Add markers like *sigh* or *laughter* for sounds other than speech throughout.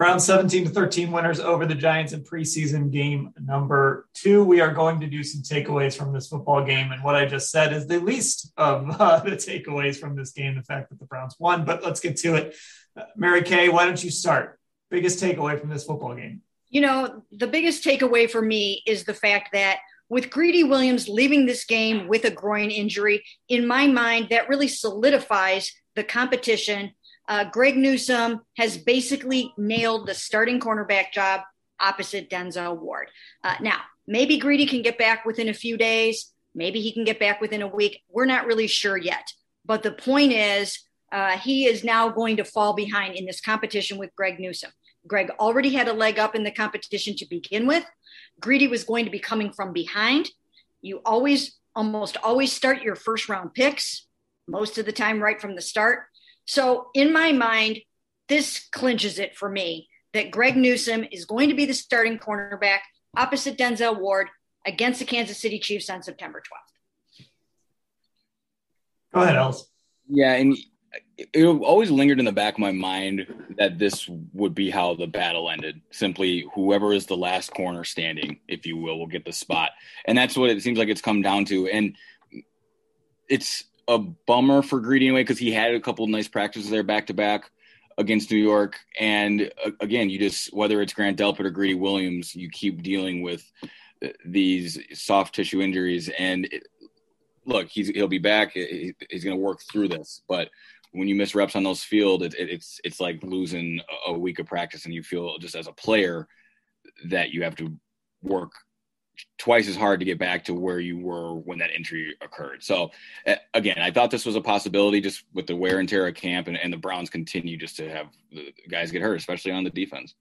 Round 17 to 13 winners over the Giants in preseason game number two. We are going to do some takeaways from this football game. And what I just said is the least of *laughs* uh, the takeaways from this game, the fact that the Browns won. But let's get to it. Uh, Mary Kay, why don't you start? Biggest takeaway from this football game? You know, the biggest takeaway for me is the fact that with Greedy Williams leaving this game with a groin injury, in my mind, that really solidifies the competition uh, Greg Newsome has basically nailed the starting cornerback job opposite Denzel Ward. Uh, now, maybe Greedy can get back within a few days. Maybe he can get back within a week. We're not really sure yet. But the point is, uh, he is now going to fall behind in this competition with Greg Newsome. Greg already had a leg up in the competition to begin with. Greedy was going to be coming from behind. You always, almost always start your first round picks, most of the time right from the start. So, in my mind, this clinches it for me that Greg Newsome is going to be the starting cornerback opposite Denzel Ward against the Kansas City Chiefs on September 12th. Go ahead, Els. Yeah, and it always lingered in the back of my mind that this would be how the battle ended. Simply, whoever is the last corner standing, if you will, will get the spot, and that's what it seems like it's come down to. And it's a bummer for Greedy anyway because he had a couple nice practices there back to back against New York. And uh, again, you just whether it's Grant Delpit or Greedy Williams, you keep dealing with uh, these soft tissue injuries. And it, look, he's he'll be back. He, he's going to work through this, but when you miss reps on those field, it, it, it's it's like losing a week of practice, and you feel just as a player that you have to work twice as hard to get back to where you were when that injury occurred. So again, I thought this was a possibility just with the wear and tear of camp and, and the Browns continue just to have the guys get hurt, especially on the defense.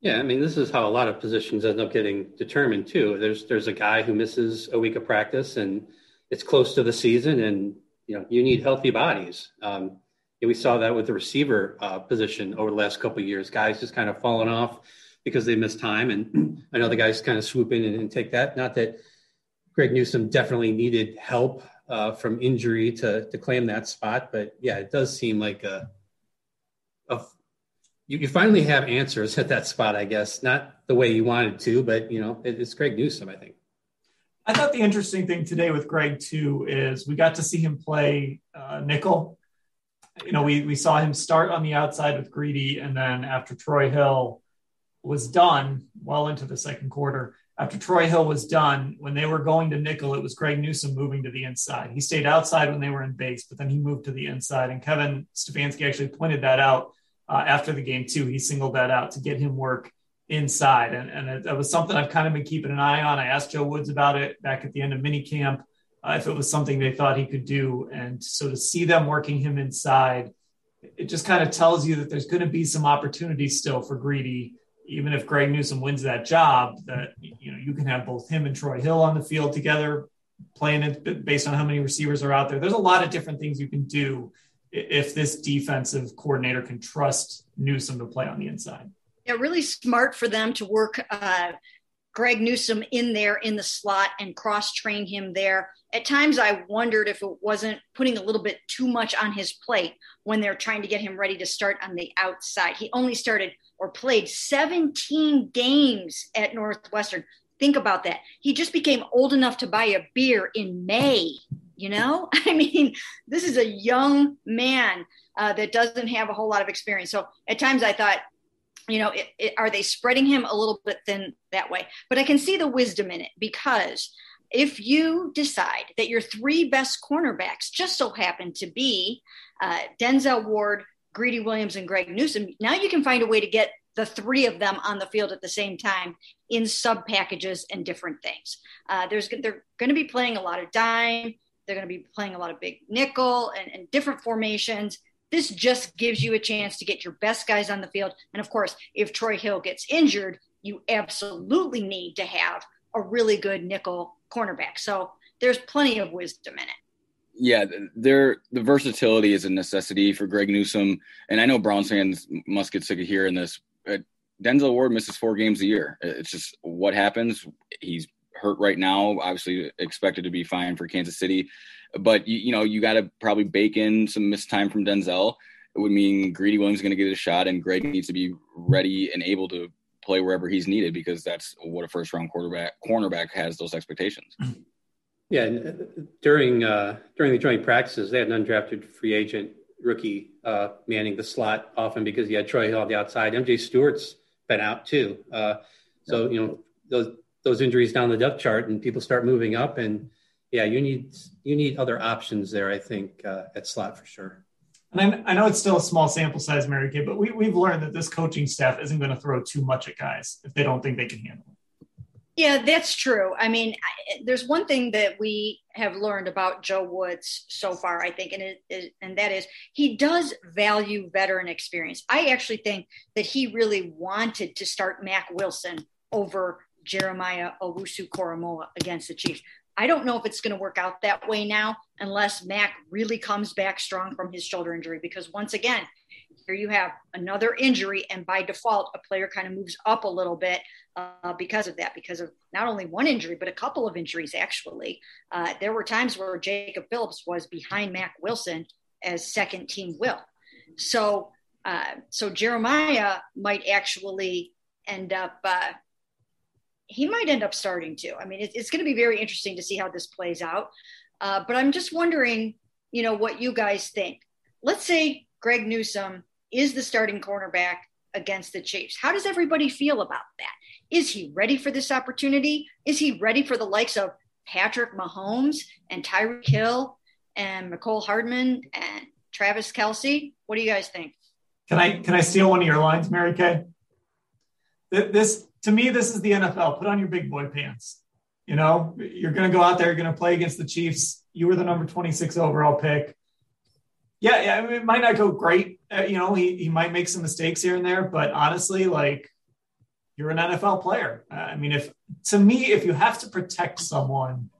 Yeah, I mean, this is how a lot of positions end up getting determined too. There's there's a guy who misses a week of practice and it's close to the season, and you know you need healthy bodies. Um, we saw that with the receiver uh, position over the last couple years. Guys just kind of falling off because they missed time. And *clears throat* I know the guys kind of swoop in and, and take that. Not that Greg Newsome definitely needed help uh, from injury to to claim that spot, but yeah, it does seem like a, a you, you finally have answers *laughs* at that spot, I guess. Not the way you wanted to, but you know, it, it's Greg Newsome, I think. I thought the interesting thing today with Greg too is we got to see him play uh, nickel. You know, we we saw him start on the outside with Greedy, and then after Troy Hill was done well into the second quarter. After Troy Hill was done, when they were going to nickel, it was Greg Newsome moving to the inside. He stayed outside when they were in base, but then he moved to the inside. And Kevin Stefanski actually pointed that out uh, after the game, too. He singled that out to get him work inside. And, and it, it, was something I've kind of been keeping an eye on. I asked Joe Woods about it back at the end of minicamp uh, if it was something they thought he could do. And so to see them working him inside, it just kind of tells you that there's going to be some opportunities still for Greedy even if Greg Newsome wins that job, that you know you can have both him and Troy Hill on the field together, playing it based on how many receivers are out there. There's a lot of different things you can do if this defensive coordinator can trust Newsome to play on the inside. Yeah, really smart for them to work uh, Greg Newsome in there in the slot and cross train him there. At times, I wondered if it wasn't putting a little bit too much on his plate when they're trying to get him ready to start on the outside. He only started or played 17 games at Northwestern. Think about that. He just became old enough to buy a beer in May. You know, *laughs* I mean, this is a young man uh, that doesn't have a whole lot of experience. So at times I thought, you know, it, it, are they spreading him a little bit thin that way? But I can see the wisdom in it because if you decide that your three best cornerbacks just so happen to be uh, Denzel Ward, Greedy Williams and Greg Newsome, now you can find a way to get the three of them on the field at the same time in sub packages and different things. Uh, there's they're going to be playing a lot of dime. They're going to be playing a lot of big nickel and, and different formations. this just gives you a chance to get your best guys on the field. And of course, if Troy Hill gets injured, you absolutely need to have a really good nickel cornerback. So there's plenty of wisdom in it. Yeah, the versatility is a necessity for Greg Newsome, and I know Browns fans must get sick of hearing this. Denzel Ward misses four games a year. It's just what happens. He's hurt right now. Obviously, expected to be fine for Kansas City, but you, you know you got to probably bake in some missed time from Denzel. It would mean Greedy Williams is going to get a shot, and Greg needs to be ready and able to play wherever he's needed because that's what a first round quarterback cornerback has those expectations. *clears throat* Yeah, uh, during uh, during the joint practices, they had an undrafted free agent rookie uh, manning the slot often because he had Troy Hill on the outside. MJ Stewart's been out too, uh, so you know those those injuries down the depth chart, and people start moving up, and yeah, you need you need other options there. I think uh, at slot for sure. And I, I know it's still a small sample size, Mary Kay, but we, we've learned that this coaching staff isn't going to throw too much at guys if they don't think they can handle it. Yeah, that's true. I mean, I, there's one thing that we have learned about Joe Woods so far, I think, and it, it, and that is he does value veteran experience. I actually think that he really wanted to start Mack Wilson over Jeremiah Owusu Koramoah against the Chiefs. I don't know if it's going to work out that way now unless Mack really comes back strong from his shoulder injury. Because once again, here you have another injury, and by default, a player kind of moves up a little bit uh, because of that, because of not only one injury, but a couple of injuries, actually. Uh, there were times where Jacob Phillips was behind Mack Wilson as second team will. So, uh, so Jeremiah might actually end up, uh, he might end up starting too. I mean, it, it's going to be very interesting to see how this plays out. Uh, but I'm just wondering, you know, what you guys think. Let's say Greg Newsome is the starting cornerback against the Chiefs. How does everybody feel about that? Is he ready for this opportunity? Is he ready for the likes of Patrick Mahomes and Tyreek Hill and Mecole Hardman and Travis Kelce? What do you guys think? Can I can I steal one of your lines, Mary Kay? This to me, this is the NFL. Put on your big boy pants. You know, you're going to go out there, you're going to play against the Chiefs. You were the number 26 overall pick yeah, yeah, I mean, it might not go great. Uh, you know, he, he might make some mistakes here and there, but honestly, like you're an NFL player. Uh, I mean, if to me, if you have to protect someone,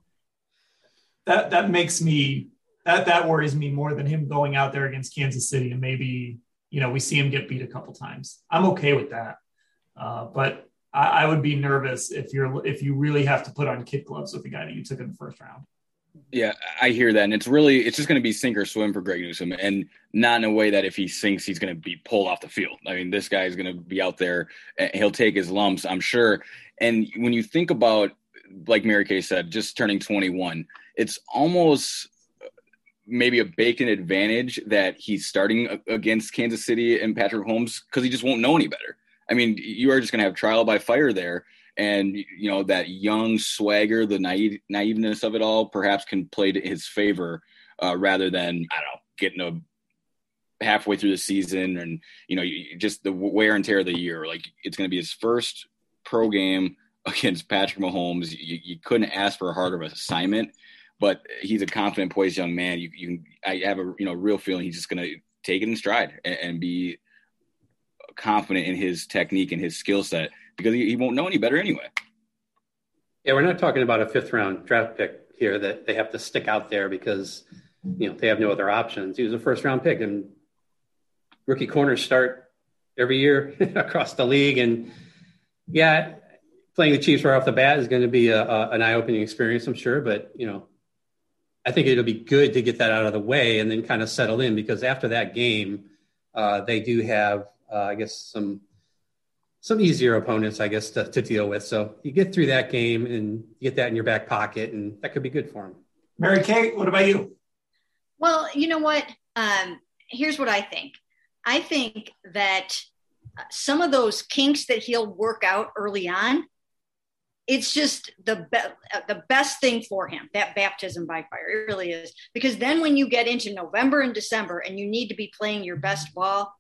that that makes me that that worries me more than him going out there against Kansas City and maybe you know we see him get beat a couple times. I'm okay with that, uh, but I, I would be nervous if you're if you really have to put on kid gloves with the guy that you took in the first round. Yeah, I hear that, and it's really it's just going to be sink or swim for Greg Newsome, and not in a way that if he sinks, he's going to be pulled off the field. I mean, this guy is going to be out there, and he'll take his lumps, I'm sure. And when you think about, like Mary Kay said, just turning 21, it's almost maybe a bacon advantage that he's starting against Kansas City and Patrick Holmes because he just won't know any better. I mean, you are just going to have trial by fire there and you know that young swagger, the naive, naiveness of it all, perhaps can play to his favor uh, rather than I don't know getting a halfway through the season and you know just the wear and tear of the year. Like it's going to be his first pro game *laughs* against Patrick Mahomes. You, you couldn't ask for a harder assignment, but he's a confident, poised young man. You, you I have a you know real feeling he's just going to take it in stride and, and be confident in his technique and his skill set because he, he won't know any better anyway. Yeah, we're not talking about a fifth round draft pick here that they have to stick out there because you know they have no other options. He was a first round pick, and rookie corners start every year *laughs* across the league. And yeah, playing the Chiefs right off the bat is going to be a, a, an eye opening experience, I'm sure. But you know, I think it'll be good to get that out of the way and then kind of settle in because after that game, uh, they do have, uh, I guess, some some easier opponents, I guess, to, to deal with. So you get through that game and you get that in your back pocket, and that could be good for him. Mary Kay, what about you? Well, you know what? Um, here's what I think. I think that some of those kinks that he'll work out early on, it's just the be- the best thing for him. That baptism by fire, it really is. Because then when you get into November and December, and you need to be playing your best ball,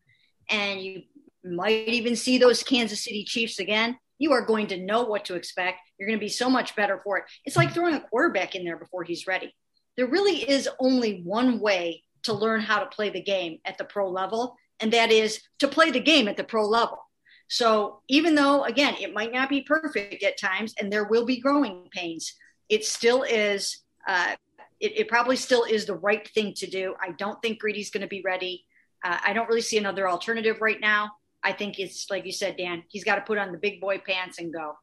and you might even see those Kansas City Chiefs again, you are going to know what to expect. You're going to be so much better for it. It's like throwing a quarterback in there before he's ready. There really is only one way to learn how to play the game at the pro level, and that is to play the game at the pro level. So even though, again, it might not be perfect at times, and there will be growing pains, it still is. Uh, it, it, probably still is the right thing to do. I don't think Greedy's going to be ready. Uh, I don't really see another alternative right now. I think it's like you said, Dan. He's got to put on the big boy pants and go.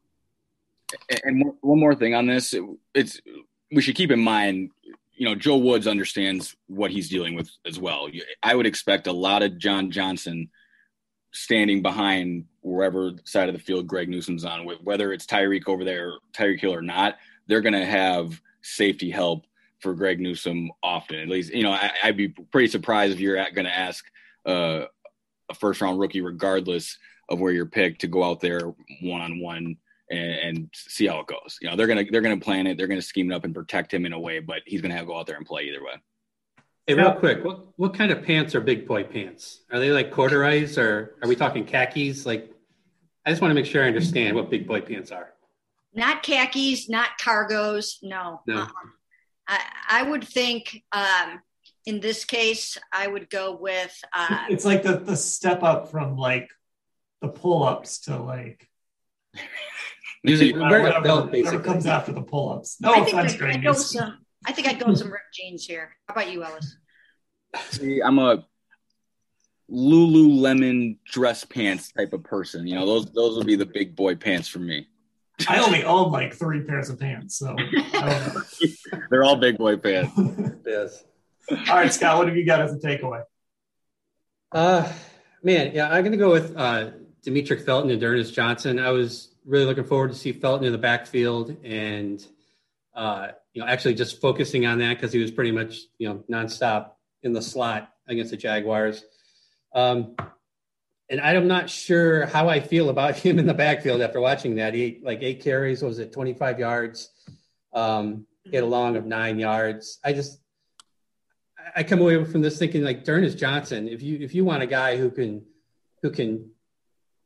And one more thing on this, it's we should keep in mind, you know, Joe Woods understands what he's dealing with as well. I would expect a lot of John Johnson standing behind wherever side of the field Greg Newsome's on, whether it's Tyreek over there, Tyreek Hill or not. They're going to have safety help for Greg Newsome often. At least, you know, I, would be pretty surprised if you're going to ask uh, a first round rookie, regardless of where you're picked, to go out there one on one and see how it goes. You know, they're gonna they're gonna plan it, they're gonna scheme it up and protect him in a way, but he's gonna have to go out there and play either way. Hey, real quick, what what kind of pants are big boy pants? Are they like corduroys or are we talking khakis? Like, I just want to make sure I understand what big boy pants are. Not khakis, not cargos. No. No. Uh-uh. I, I would think um, in this case, I would go with. Uh, it's like the the step up from like the pull ups to like. Music, uh, whatever, belt, whatever comes after the pull ups. No I offense, Greg. I'd go some, I think I'd go with some ripped jeans here. How about you, Ellis? See, I'm a Lululemon dress pants type of person. You know, those those would be the big boy pants for me. I only own like three pairs of pants, so *laughs* they're all big boy pants. yes. All right, Scott, what have you got as a takeaway? Uh, man, yeah, I'm going to go with uh, Demetric Felton and D'Ernest Johnson. I was really looking forward to see Felton in the backfield and, uh, you know, actually just focusing on that because he was pretty much, you know, nonstop in the slot against the Jaguars. Um, and I'm not sure how I feel about *laughs* him in the backfield after watching that. He like eight carries, was it 25 yards? Um, hit a long of nine yards. I just I come away from this thinking like D'Ernest Johnson. If you if you want a guy who can who can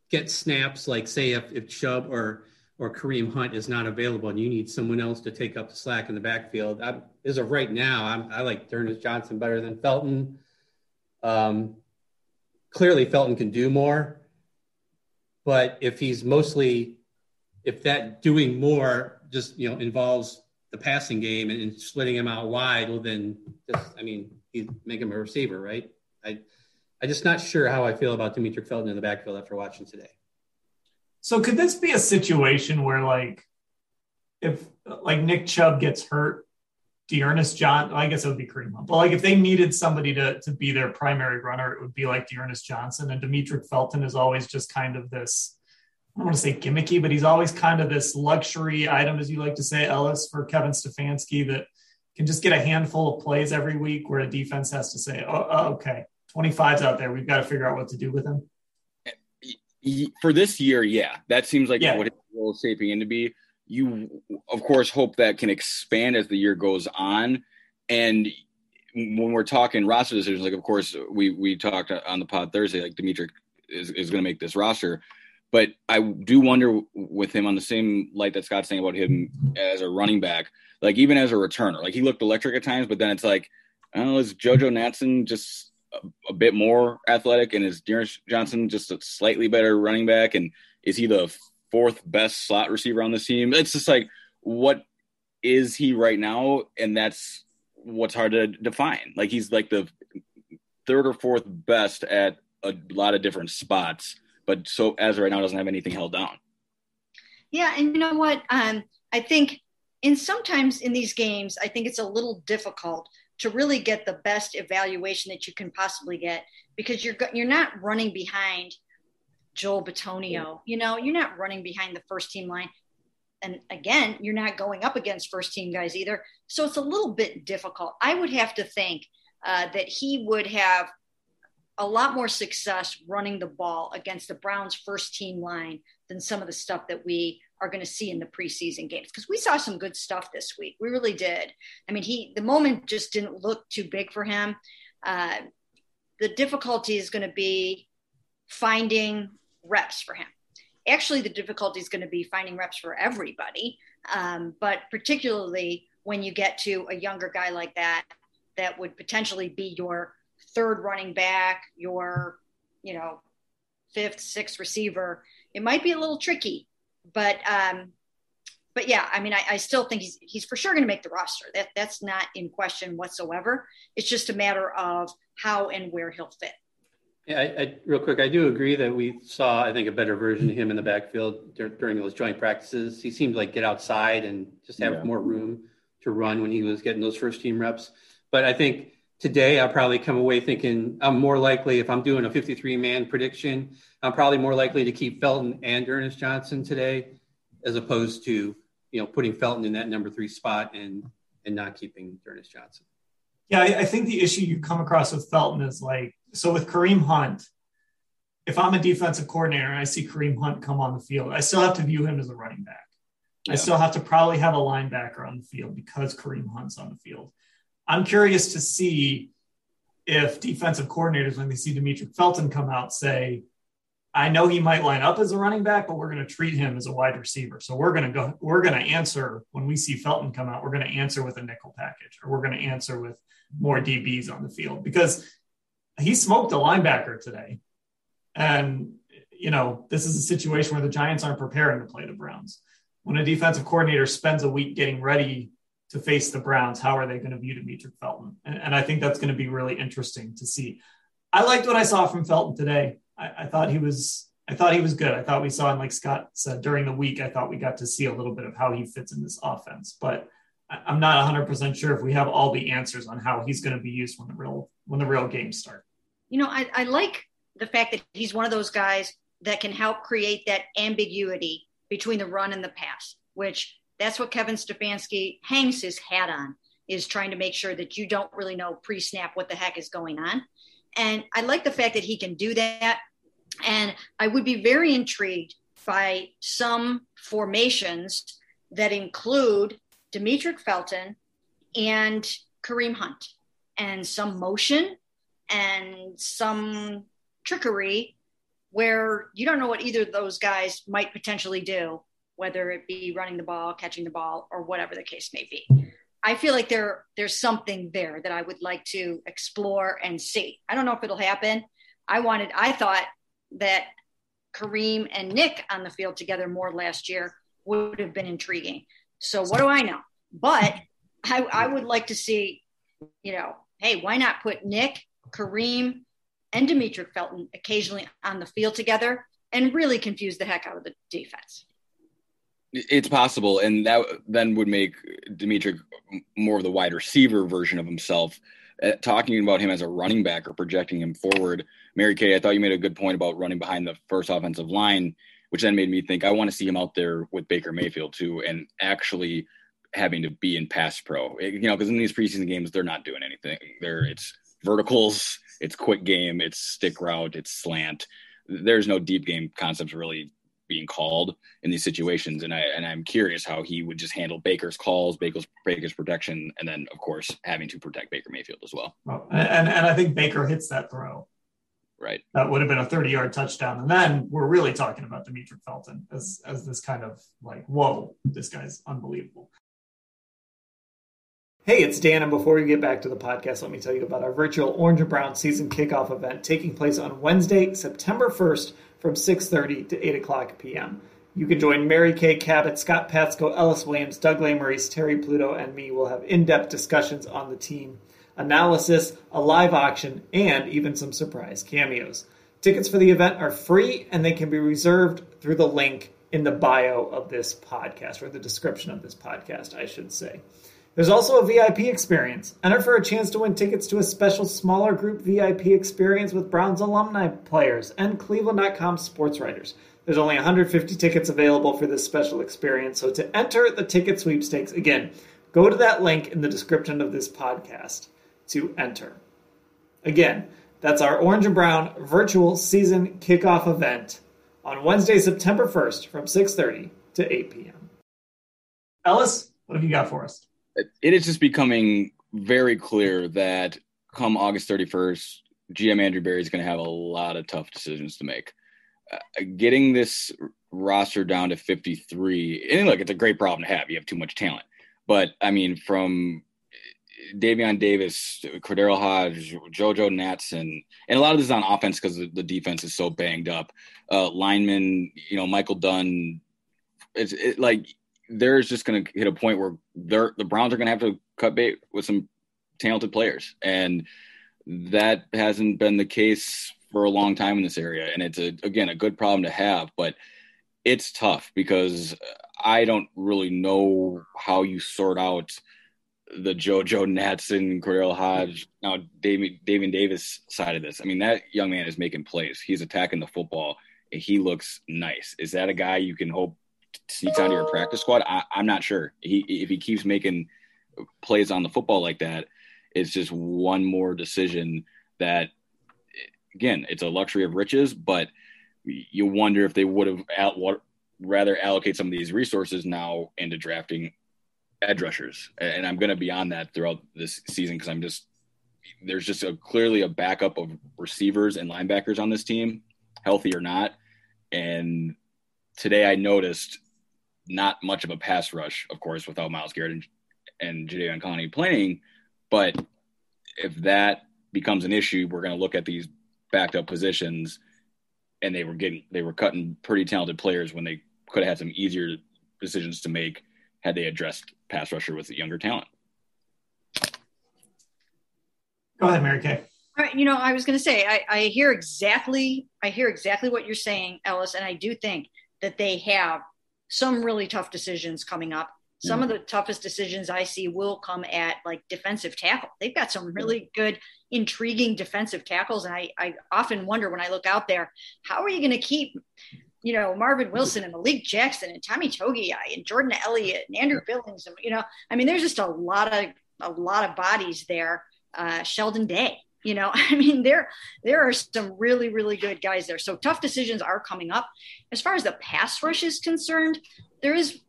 get snaps, like say if if Chubb or or Kareem Hunt is not available and you need someone else to take up the slack in the backfield, I'm, as of right now, I'm, I like D'Ernest Johnson better than Felton. Um, clearly, Felton can do more, but if he's mostly if that doing more just you know involves the passing game and, and splitting him out wide, well then just I mean you make him a receiver, right? I I'm just not sure how I feel about Demetric Felton in the backfield after watching today. So could this be a situation where like if like Nick Chubb gets hurt, D'Ernest John, I guess it would be Kareem But like if they needed somebody to to be their primary runner, it would be like D'Ernest Johnson. And Demetric Felton is always just kind of this don't want to say gimmicky, but he's always kind of this luxury item, as you like to say, Ellis, for Kevin Stefanski that can just get a handful of plays every week where a defense has to say, oh, oh okay, 25's out there. We've got to figure out what to do with him. For this year, yeah, that seems like yeah. what his role is shaping into be. You, of course, hope that can expand as the year goes on. And when we're talking roster decisions, like, of course, we, we talked on the pod Thursday, like Demetric is, is going to make this roster but I do wonder with him on the same light that Scott's saying about him as a running back, like even as a returner, like he looked electric at times, but then it's like, I don't know, is JoJo Natson just a, a bit more athletic and is D'Ernest Johnson just a slightly better running back? And is he the fourth best slot receiver on this team? It's just like, what is he right now? And that's what's hard to define. Like he's like the third or fourth best at a lot of different spots but so as right now doesn't have anything held down. Yeah, and you know what? Um, I think in sometimes in these games, I think it's a little difficult to really get the best evaluation that you can possibly get because you're you're not running behind Joel Bitonio. You know, you're not running behind the first team line. And again, you're not going up against first team guys either. So it's a little bit difficult. I would have to think uh, that he would have a lot more success running the ball against the Browns first team line than some of the stuff that we are going to see in the preseason games because we saw some good stuff this week. We really did. I mean, he the moment just didn't look too big for him. Uh, the difficulty is going to be finding reps for him. Actually, the difficulty is going to be finding reps for everybody, um, but particularly when you get to a younger guy like that that would potentially be your third running back, your, you know, fifth, sixth receiver, it might be a little tricky. But um, but yeah, I mean, I, I still think he's he's for sure going to make the roster. That that's not in question whatsoever. It's just a matter of how and where he'll fit. Yeah, I, I, real quick, I do agree that we saw, I think, a better version of him in the backfield dur- during those joint practices. He seemed like get outside and just have yeah. more room to run when he was getting those first team reps. But I think today I'll probably come away thinking I'm more likely, if I'm doing a 53 man prediction, I'm probably more likely to keep Felton and Ernest Johnson today, as opposed to you know putting Felton in that number three spot and and not keeping Ernest Johnson. Yeah, I, I think the issue you come across with Felton is like so with Kareem Hunt. If I'm a defensive coordinator and I see Kareem Hunt come on the field, I still have to view him as a running back. Yeah. I still have to probably have a linebacker on the field because Kareem Hunt's on the field. I'm curious to see if defensive coordinators, when they see Demetric Felton come out, say, I know he might line up as a running back, but we're going to treat him as a wide receiver. So we're going to go, we're going to answer when we see Felton come out, we're going to answer with a nickel package or we're going to answer with more DBs on the field because he smoked a linebacker today. And, you know, this is a situation where the Giants aren't preparing to play the Browns. When a defensive coordinator spends a week getting ready to face the Browns, how are they going to view Demetric Felton? And, and I think that's going to be really interesting to see. I liked what I saw from Felton today. I, I, thought he was I thought he was good. I thought we saw, and like Scott said during the week, I thought we got to see a little bit of how he fits in this offense. But I'm not 100 percent sure if we have all the answers on how he's going to be used when the real when the real games start. You know, I, I like the fact that he's one of those guys that can help create that ambiguity between the run and the pass, which that's what Kevin Stefanski hangs his hat on is trying to make sure that you don't really know pre-snap what the heck is going on. And I like the fact that he can do that. And I would be very intrigued by some formations that include Demetric Felton and Kareem Hunt and some motion and some trickery where you don't know what either of those guys might potentially do, whether it be running the ball, catching the ball, or whatever the case may be. I feel like there there's something there that I would like to explore and see. I don't know if it'll happen. I wanted I thought that Kareem and Nick on the field together more last year would have been intriguing. So what do I know? But I, I would like to see, you know, hey, why not put Nick, Kareem, and Demetric Felton occasionally on the field together and really confuse the heck out of the defense? It's possible, and that then would make Demetric more of the wide receiver version of himself. Uh, talking about him as a running back or projecting him forward, Mary Kay, I thought you made a good point about running behind the first offensive line, which then made me think I want to see him out there with Baker Mayfield too, and actually having to be in pass pro. It, you know, because in these preseason games, they're not doing anything. They're it's verticals, it's quick game, it's stick route, it's slant. There's no deep game concepts really being called in these situations. And I and I'm curious how he would just handle Baker's calls, Baker's Baker's protection, and then of course having to protect Baker Mayfield as well. well and and I think Baker hits that throw. Right. That would have been a 30 yard touchdown. And then we're really talking about Demetric Felton as as this kind of like, whoa, this guy's unbelievable. Hey, it's Dan, and before we get back to the podcast, let me tell you about our virtual Orange and Brown season kickoff event taking place on Wednesday, September 1st from 6.30 to 8 o'clock p.m. You can join Mary Kay Cabot, Scott Patsko, Ellis Williams, Doug Lesmerises, Terry Pluto, and me. We'll have in-depth discussions on the team, analysis, a live auction, and even some surprise cameos. Tickets for the event are free, and they can be reserved through the link in the bio of this podcast, or the description of this podcast, I should say. There's also a VIP experience. Enter for a chance to win tickets to a special smaller group VIP experience with Browns alumni players and Cleveland.com sports writers. There's only 150 tickets available for this special experience, so to enter the ticket sweepstakes, again, go to that link in the description of this podcast to enter. Again, that's our Orange and Brown virtual season kickoff event on Wednesday, September 1st from 6:30 to 8 p.m. Ellis, what have you got for us? It is just becoming very clear that come August 31st, GM Andrew Berry is going to have a lot of tough decisions to make. Uh, getting this roster down to 53, and look, it's a great problem to have. You have too much talent. But I mean, from Davion Davis, KhaDarel Hodge, JoJo Natson, and a lot of this is on offense because the defense is so banged up. Uh, lineman, you know, Michael Dunn. It's it, like there's just going to hit a point where they're the Browns are going to have to cut bait with some talented players, and that hasn't been the case for a long time in this area. And it's a again a good problem to have, but it's tough because I don't really know how you sort out the JoJo Natson, KhaDarel Hodge, now David David Davis side of this. I mean, that young man is making plays. He's attacking the football. he looks nice. Is that a guy you can hope sneaks onto your practice squad? I, am not sure. He if he keeps making plays on the football like that, it's just one more decision that again, it's a luxury of riches, but you wonder if they would have out, rather allocate some of these resources now into drafting edge rushers. And I'm going to be on that throughout this season because I'm just there's just a clearly a backup of receivers and linebackers on this team, healthy or not. And today I noticed not much of a pass rush, of course, without Myles Garrett and, and Jadeveon Clowney playing. But if that becomes an issue, we're going to look at these backed up positions, and they were getting they were cutting pretty talented players when they could have had some easier decisions to make had they addressed pass rusher with younger talent. Go ahead, Mary Kay. All right, you know, I was going to say I, I hear exactly I hear exactly what you're saying, Ellis, and I do think that they have some really tough decisions coming up. Some of the toughest decisions I see will come at like defensive tackle. They've got some really good, intriguing defensive tackles, and I, I often wonder when I look out there, how are you going to keep you know, Marvin Wilson and Malik Jackson and Tommy Togiai and Jordan Elliott and Andrew Billings. And, you know, I mean, there's just a lot of, a lot of bodies there. Uh, Sheldon Day, you know, *laughs* I mean, there, there are some really, really good guys there. So tough decisions are coming up. As far as the pass rush is concerned, there is,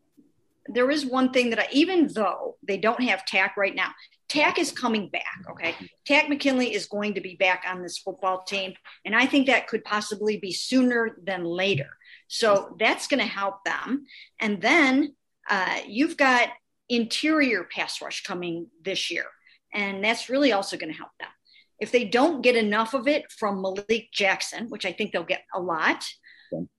there is one thing that I, even though they don't have Takk right now, Takk is coming back. Okay. Takk McKinley is going to be back on this football team. And I think that could possibly be sooner than later. So that's going to help them. And then uh, you've got interior pass rush coming this year, and that's really also going to help them. If they don't get enough of it from Malik Jackson, which I think they'll get a lot,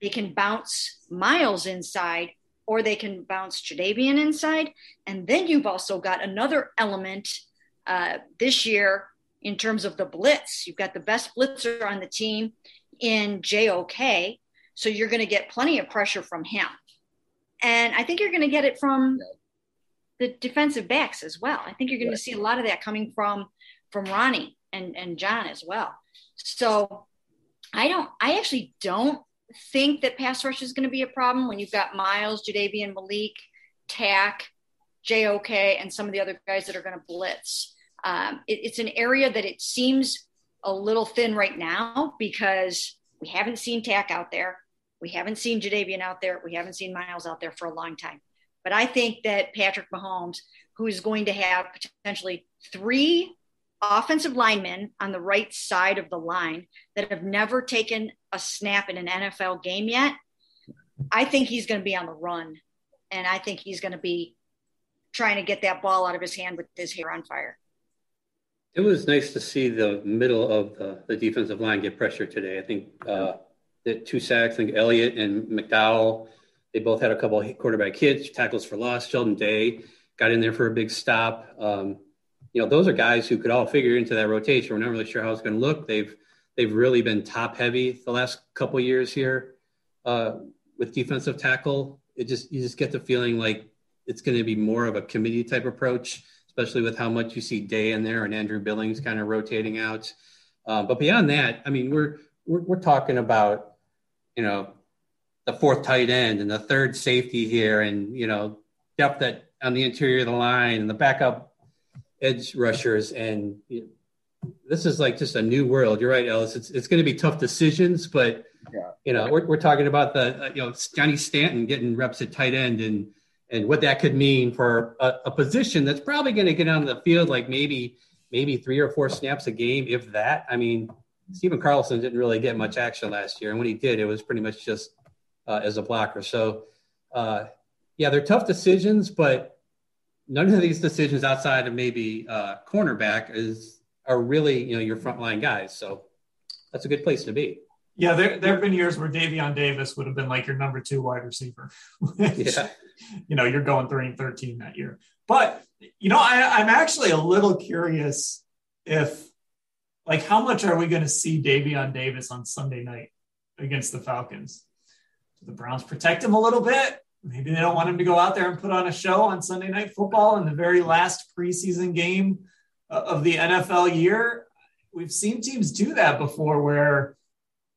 they can bounce Myles inside or they can bounce Jadeveon inside. And then you've also got another element uh, this year in terms of the blitz. You've got the best blitzer on the team in JOK, so you're going to get plenty of pressure from him. And I think you're going to get it from the defensive backs as well. I think you're going right. to see a lot of that coming from from Ronnie and and John as well. So I don't I actually don't think that pass rush is going to be a problem when you've got Myles, Jadeveon, Malik, Takk, JOK, and some of the other guys that are going to blitz. Um, it, it's an area that it seems a little thin right now because we haven't seen Takk out there. We haven't seen Jadeveon out there. We haven't seen Myles out there for a long time. But I think that Patrick Mahomes, who is going to have potentially three offensive linemen on the right side of the line that have never taken a snap in an NFL game yet, I think he's going to be on the run. And I think he's going to be trying to get that ball out of his hand with his hair on fire. It was nice to see the middle of the, the defensive line get pressure today. I think uh, the two sacks. I think Elliott and McDowell, they both had a couple quarterback hits, tackles for loss. Sheldon Day got in there for a big stop. Um, you know, those are guys who could all figure into that rotation. We're not really sure how it's going to look. They've they've really been top heavy the last couple years here uh, with defensive tackle. It just you just get the feeling like it's going to be more of a committee type approach, especially with how much you see Day in there and Andrew Billings kind of rotating out. Uh, but beyond that, I mean, we're, we're we're talking about you know, the fourth tight end and the third safety here, and you know, depth that on the interior of the line and the backup edge rushers, and you know, this is like just a new world. You're right, Ellis. It's it's going to be tough decisions, but yeah. you know, we're we're talking about the uh, you know Johnny Stanton getting reps at tight end and and what that could mean for a, a position that's probably going to get on the field like maybe maybe three or four snaps a game, if that. I mean, Stephen Carlson didn't really get much action last year, and when he did, it was pretty much just uh, as a blocker. So, uh, yeah, they're tough decisions, but none of these decisions outside of maybe uh, cornerback is are really you know your frontline guys. So that's a good place to be. Yeah, there there have been years where Davion Davis would have been like your number two wide receiver. *laughs* which, yeah. You know, you're going three and thirteen that year. But you know, I, I'm actually a little curious if like how much are we going to see Davion Davis on Sunday night against the Falcons? Do the Browns protect him a little bit? Maybe they don't want him to go out there and put on a show on Sunday Night Football in the very last preseason game uh, of the NFL year. We've seen teams do that before where,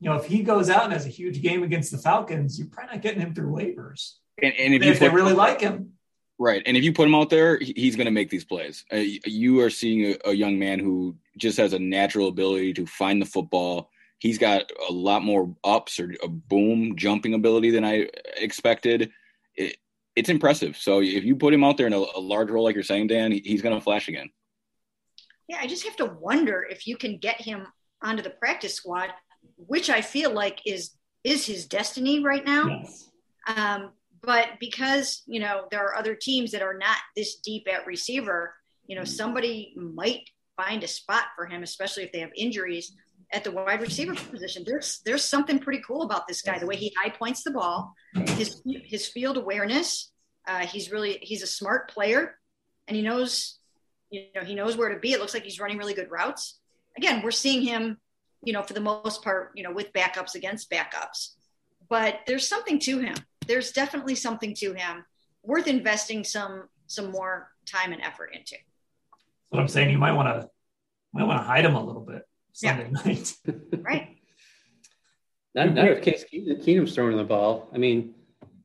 you know, if he goes out and has a huge game against the Falcons, you're probably not getting him through waivers. And, and if, if they really like him. Right. And if you put him out there, he's going to make these plays. Uh, you are seeing a, a, young man who just has a natural ability to find the football. He's got a lot more ups or a boom jumping ability than I expected. It, it's impressive. So if you put him out there in a, a large role, like you're saying, Dan, he's going to flash again. Yeah, I just have to wonder if you can get him onto the practice squad, which I feel like is is his destiny right now. Yes. Um, but because you know there are other teams that are not this deep at receiver, you know somebody might find a spot for him, especially if they have injuries at the wide receiver position. There's there's something pretty cool about this guy. The way he high points the ball, his his field awareness. Uh, he's really he's a smart player, and he knows you know he knows where to be. It looks like he's running really good routes. Again, we're seeing him, you know, for the most part, you know, with backups against backups. But there's something to him there's definitely something to him worth investing some some more time and effort into. What I'm saying, you might want to might want to hide him a little bit Sunday yeah. night. *laughs* right. Not, not if Case Keenum's throwing the ball. I mean,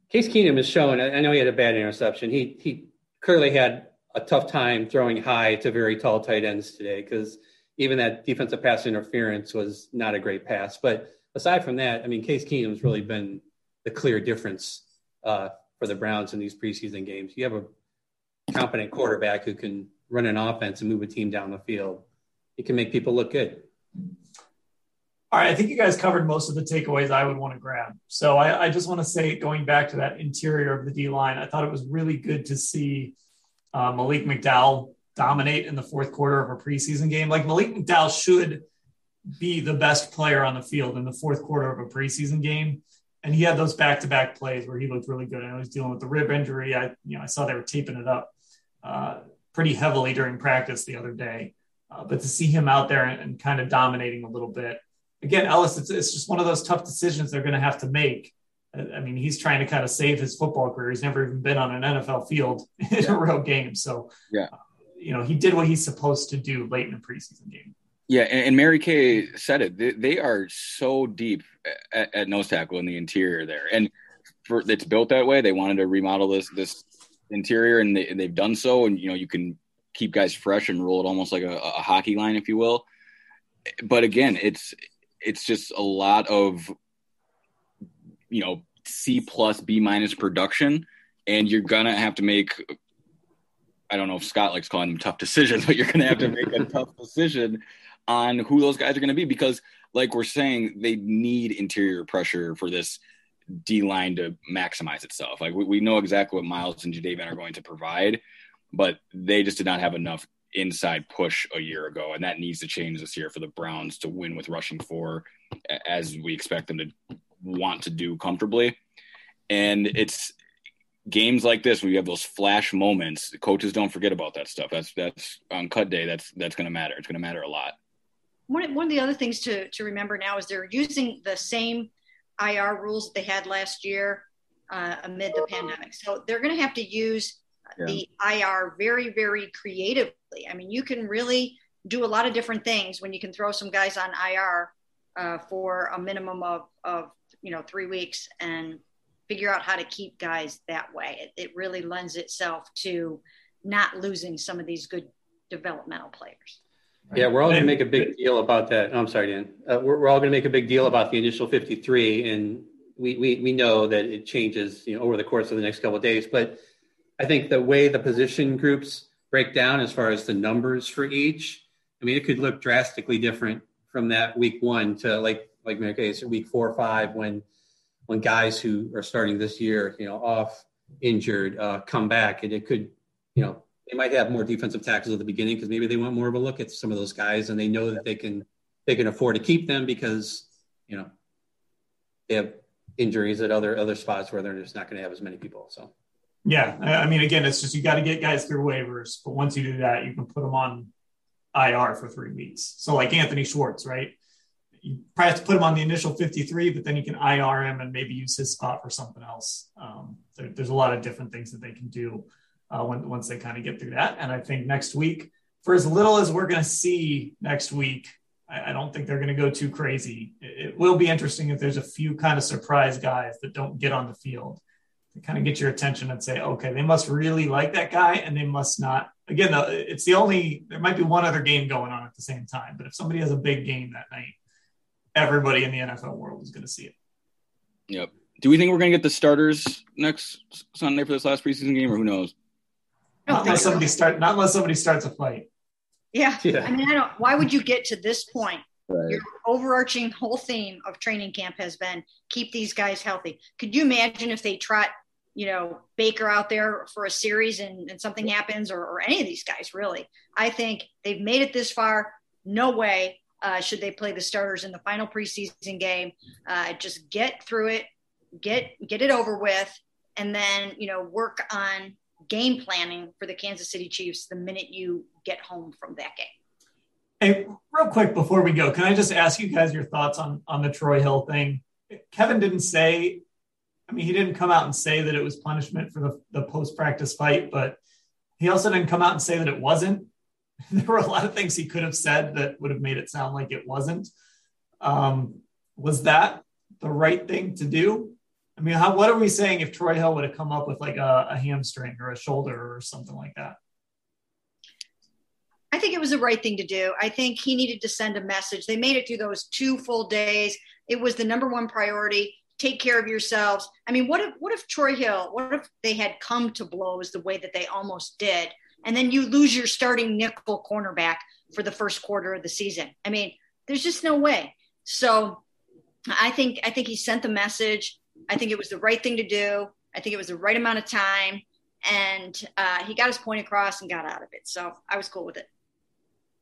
Case Keenum is showing. I know he had a bad interception. He he clearly had a tough time throwing high to very tall tight ends today because even that defensive pass interference was not a great pass. But aside from that, I mean, Case Keenum's really been the clear difference uh, for the Browns in these preseason games. You have a competent quarterback who can run an offense and move a team down the field. He can make people look good. All right, I think you guys covered most of the takeaways I would want to grab. So I, I just want to say, going back to that interior of the D line, I thought it was really good to see uh, Malik McDowell dominate in the fourth quarter of a preseason game. Like Malik McDowell should be the best player on the field in the fourth quarter of a preseason game and he had those back-to-back plays where he looked really good. I know he's dealing with the rib injury. I, you know, I saw they were taping it up uh, pretty heavily during practice the other day. Uh, but to see him out there and, and, kind of dominating a little bit, again, Ellis, it's, it's just one of those tough decisions they're going to have to make. I mean, he's trying to kind of save his football career. He's never even been on an NFL field *laughs* in yeah. a real game. So, yeah, uh, you know, he did what he's supposed to do late in the preseason game. Yeah, and, and Mary Kay said it. They, they are so deep at, at, nose tackle in the interior there, and for it's built that way. They wanted to remodel this this interior, and they, they've done so. And you know, you can keep guys fresh and roll it almost like a, a hockey line, if you will. But again, it's it's just a lot of you know C plus B minus production, and you're gonna have to make I don't know if Scott likes calling them tough decisions, *laughs* but you're going to have to make a *laughs* tough decision on who those guys are going to be because, like we're saying, they need interior pressure for this D line to maximize itself. Like we, we know exactly what Myles and Jadeveon are going to provide, but they just did not have enough inside push a year ago, and that needs to change this year for the Browns to win with rushing four, as we expect them to want to do comfortably. And it's games like this where you have those flash moments. Coaches don't forget about that stuff. That's that's on cut day. That's that's going to matter. It's going to matter a lot one, one of the other things to, to remember now is they're using the same IR rules that they had last year uh, amid the pandemic. So they're going to have to use yeah. the IR very, very creatively. I mean, you can really do a lot of different things when you can throw some guys on IR uh, for a minimum of, of, you know, three weeks and figure out how to keep guys that way. It, it really lends itself to not losing some of these good developmental players. Yeah, we're all going to make a big deal about that. Oh, I'm sorry, Dan. Uh, we're, we're all going to make a big deal about the initial 53, and we, we we know that it changes, you know, over the course of the next couple of days. But I think the way the position groups break down as far as the numbers for each, I mean, it could look drastically different from that week one to like like okay, so week four or five when when guys who are starting this year, you know, off injured uh, come back, and it could, you know, they might have more defensive tackles at the beginning because maybe they want more of a look at some of those guys and they know that they can they can afford to keep them because you know they have injuries at other other spots where they're just not going to have as many people. So yeah, I mean, again, it's just you got to get guys through waivers, but once you do that, you can put them on IR for three weeks. So like Anthony Schwartz, right? You probably have to put him on the initial 53, but then you can IR him and maybe use his spot for something else. Um, there, there's a lot of different things that they can do uh, when, once they kind of get through that. And I think next week, for as little as we're going to see next week, I, I don't think they're going to go too crazy. It, it, will be interesting if there's a few kind of surprise guys that don't get on the field to kind of get your attention and say, okay, they must really like that guy and they must not. Again, it's the only, there might be one other game going on at the same time, but if somebody has a big game that night, everybody in the NFL world is going to see it. Yep. Do we think we're going to get the starters next Sunday for this last preseason game, or who knows? Not unless somebody start. Not unless somebody starts a fight. Yeah. yeah. I mean, I don't. Why would you get to this point? Right. Your overarching whole theme of training camp has been keep these guys healthy. Could you imagine if they trot, you know, Baker out there for a series and, and something happens, or, or any of these guys? Really, I think they've made it this far. No way uh, should they play the starters in the final preseason game. Uh, just get through it, get get it over with, and then you know work on game planning for the Kansas City Chiefs the minute you get home from that game. Hey, real quick before we go, can I just ask you guys your thoughts on on the Troy Hill thing? Kevin didn't say, I mean, he didn't come out and say that it was punishment for the, the post practice fight, but he also didn't come out and say that it wasn't. *laughs* There were a lot of things he could have said that would have made it sound like it wasn't. Um, was that the right thing to do? I mean, how, what are we saying if Troy Hill would have come up with like a, a hamstring or a shoulder or something like that? I think it was the right thing to do. I think he needed to send a message. They made it through those two full days. It was the number one priority. Take care of yourselves. I mean, what if what if Troy Hill, what if they had come to blows the way that they almost did, and then you lose your starting nickel cornerback for the first quarter of the season? I mean, there's just no way. So I think I think he sent the message. I think it was the right thing to do. I think it was the right amount of time, and uh, he got his point across and got out of it. So I was cool with it.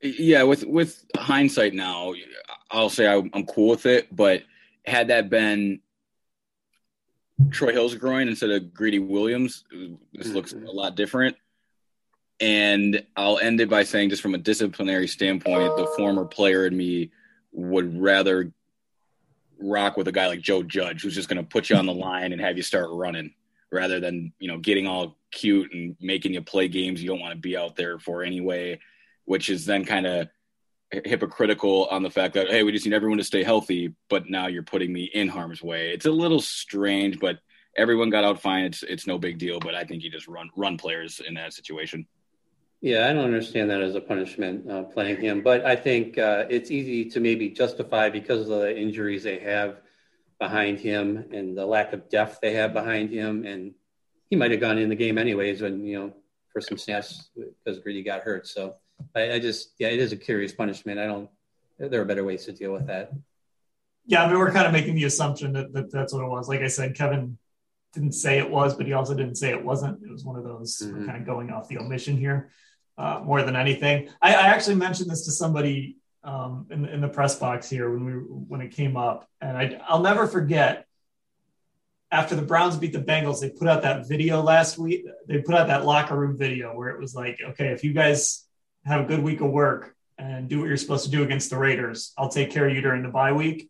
Yeah, with with hindsight now, I'll say I, am cool with it. But had that been Troy Hill's groin instead of Greedy Williams, this mm-hmm. looks a lot different. And I'll end it by saying, just from a disciplinary standpoint, the former player in me would rather rock with a guy like Joe Judge, who's just going to put you on the line and have you start running, rather than you know getting all cute and making you play games you don't want to be out there for anyway, which is then kind of hypocritical on the fact that hey, we just need everyone to stay healthy, but now you're putting me in harm's way. It's a little strange, but everyone got out fine. It's it's no big deal, but I think you just run run players in that situation. Yeah, I don't understand that as a punishment uh, playing him, but I think uh, it's easy to maybe justify because of the injuries they have behind him and the lack of depth they have behind him, and he might have gone in the game anyways when you know for some snaps because Greedy got hurt. So I, I just yeah, it is a curious punishment. I don't. There are better ways to deal with that. Yeah, I mean, we're kind of making the assumption that, that that's what it was. Like I said, Kevin didn't say it was, but he also didn't say it wasn't. It was one of those mm-hmm. kind of going off the omission here uh, more than anything. I, I, actually mentioned this to somebody um, in, in, the press box here when we when it came up, and I, I'll never forget. After the Browns beat the Bengals, they put out that video last week. They put out that locker room video where it was like, okay, if you guys have a good week of work and do what you're supposed to do against the Raiders, I'll take care of you during the bye week.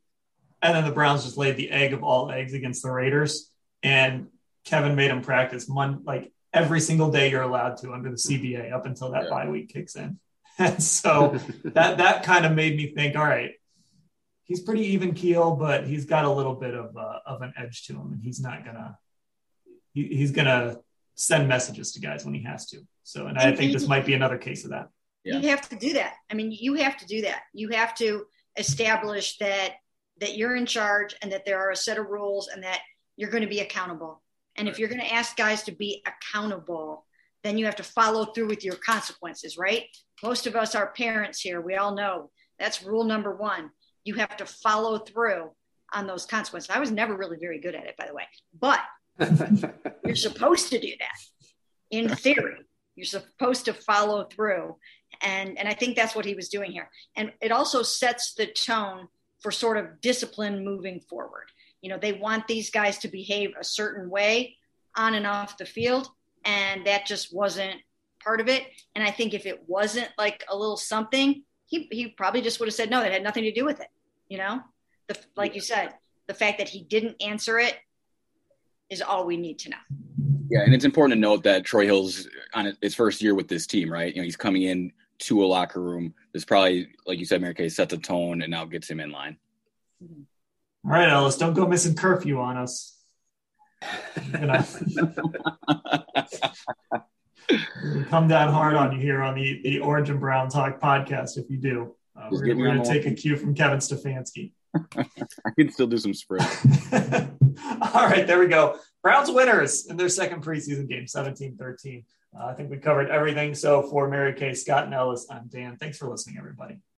And then the Browns just laid the egg of all eggs against the Raiders, and Kevin made him practice mon- like every single day you're allowed to under the CBA up until that yeah. bye week kicks in. And *laughs* so that that kind of made me think, all right, he's pretty even keel, but he's got a little bit of uh, of an edge to him, and he's not gonna he, he's gonna send messages to guys when he has to. So, and, and I think this might be another case of that. Yeah. You have to do that. I mean, you have to do that. You have to establish that that you're in charge and that there are a set of rules and that you're going to be accountable. And if you're going to ask guys to be accountable, then you have to follow through with your consequences, right? Most of us are parents here. We all know that's rule number one. You have to follow through on those consequences. I was never really very good at it, by the way, but *laughs* you're supposed to do that in theory. You're supposed to follow through. And, and I think that's what he was doing here. And it also sets the tone for sort of discipline moving forward. You know, they want these guys to behave a certain way on and off the field. And that just wasn't part of it. And I think if it wasn't like a little something, he, he probably just would have said no, that had nothing to do with it. You know, the, like you said, the fact that he didn't answer it is all we need to know. Yeah, and it's important to note that Troy Hill's on his first year with this team, right? You know, he's coming in to a locker room. This probably, like you said, Mary Kay, sets a tone and now gets him in line. All right, Ellis, don't go missing curfew on us. You know. *laughs* come down hard on you here on the, the Orange and Brown Talk podcast if you do. Uh, we're, going to take a cue from Kevin Stefanski. *laughs* I can still do some spread. *laughs* All right, there we go. Browns winners in their second preseason game, 17 13. Uh, I think we covered everything. So for Mary Kay, Scott, and Ellis, I'm Dan. Thanks for listening, everybody.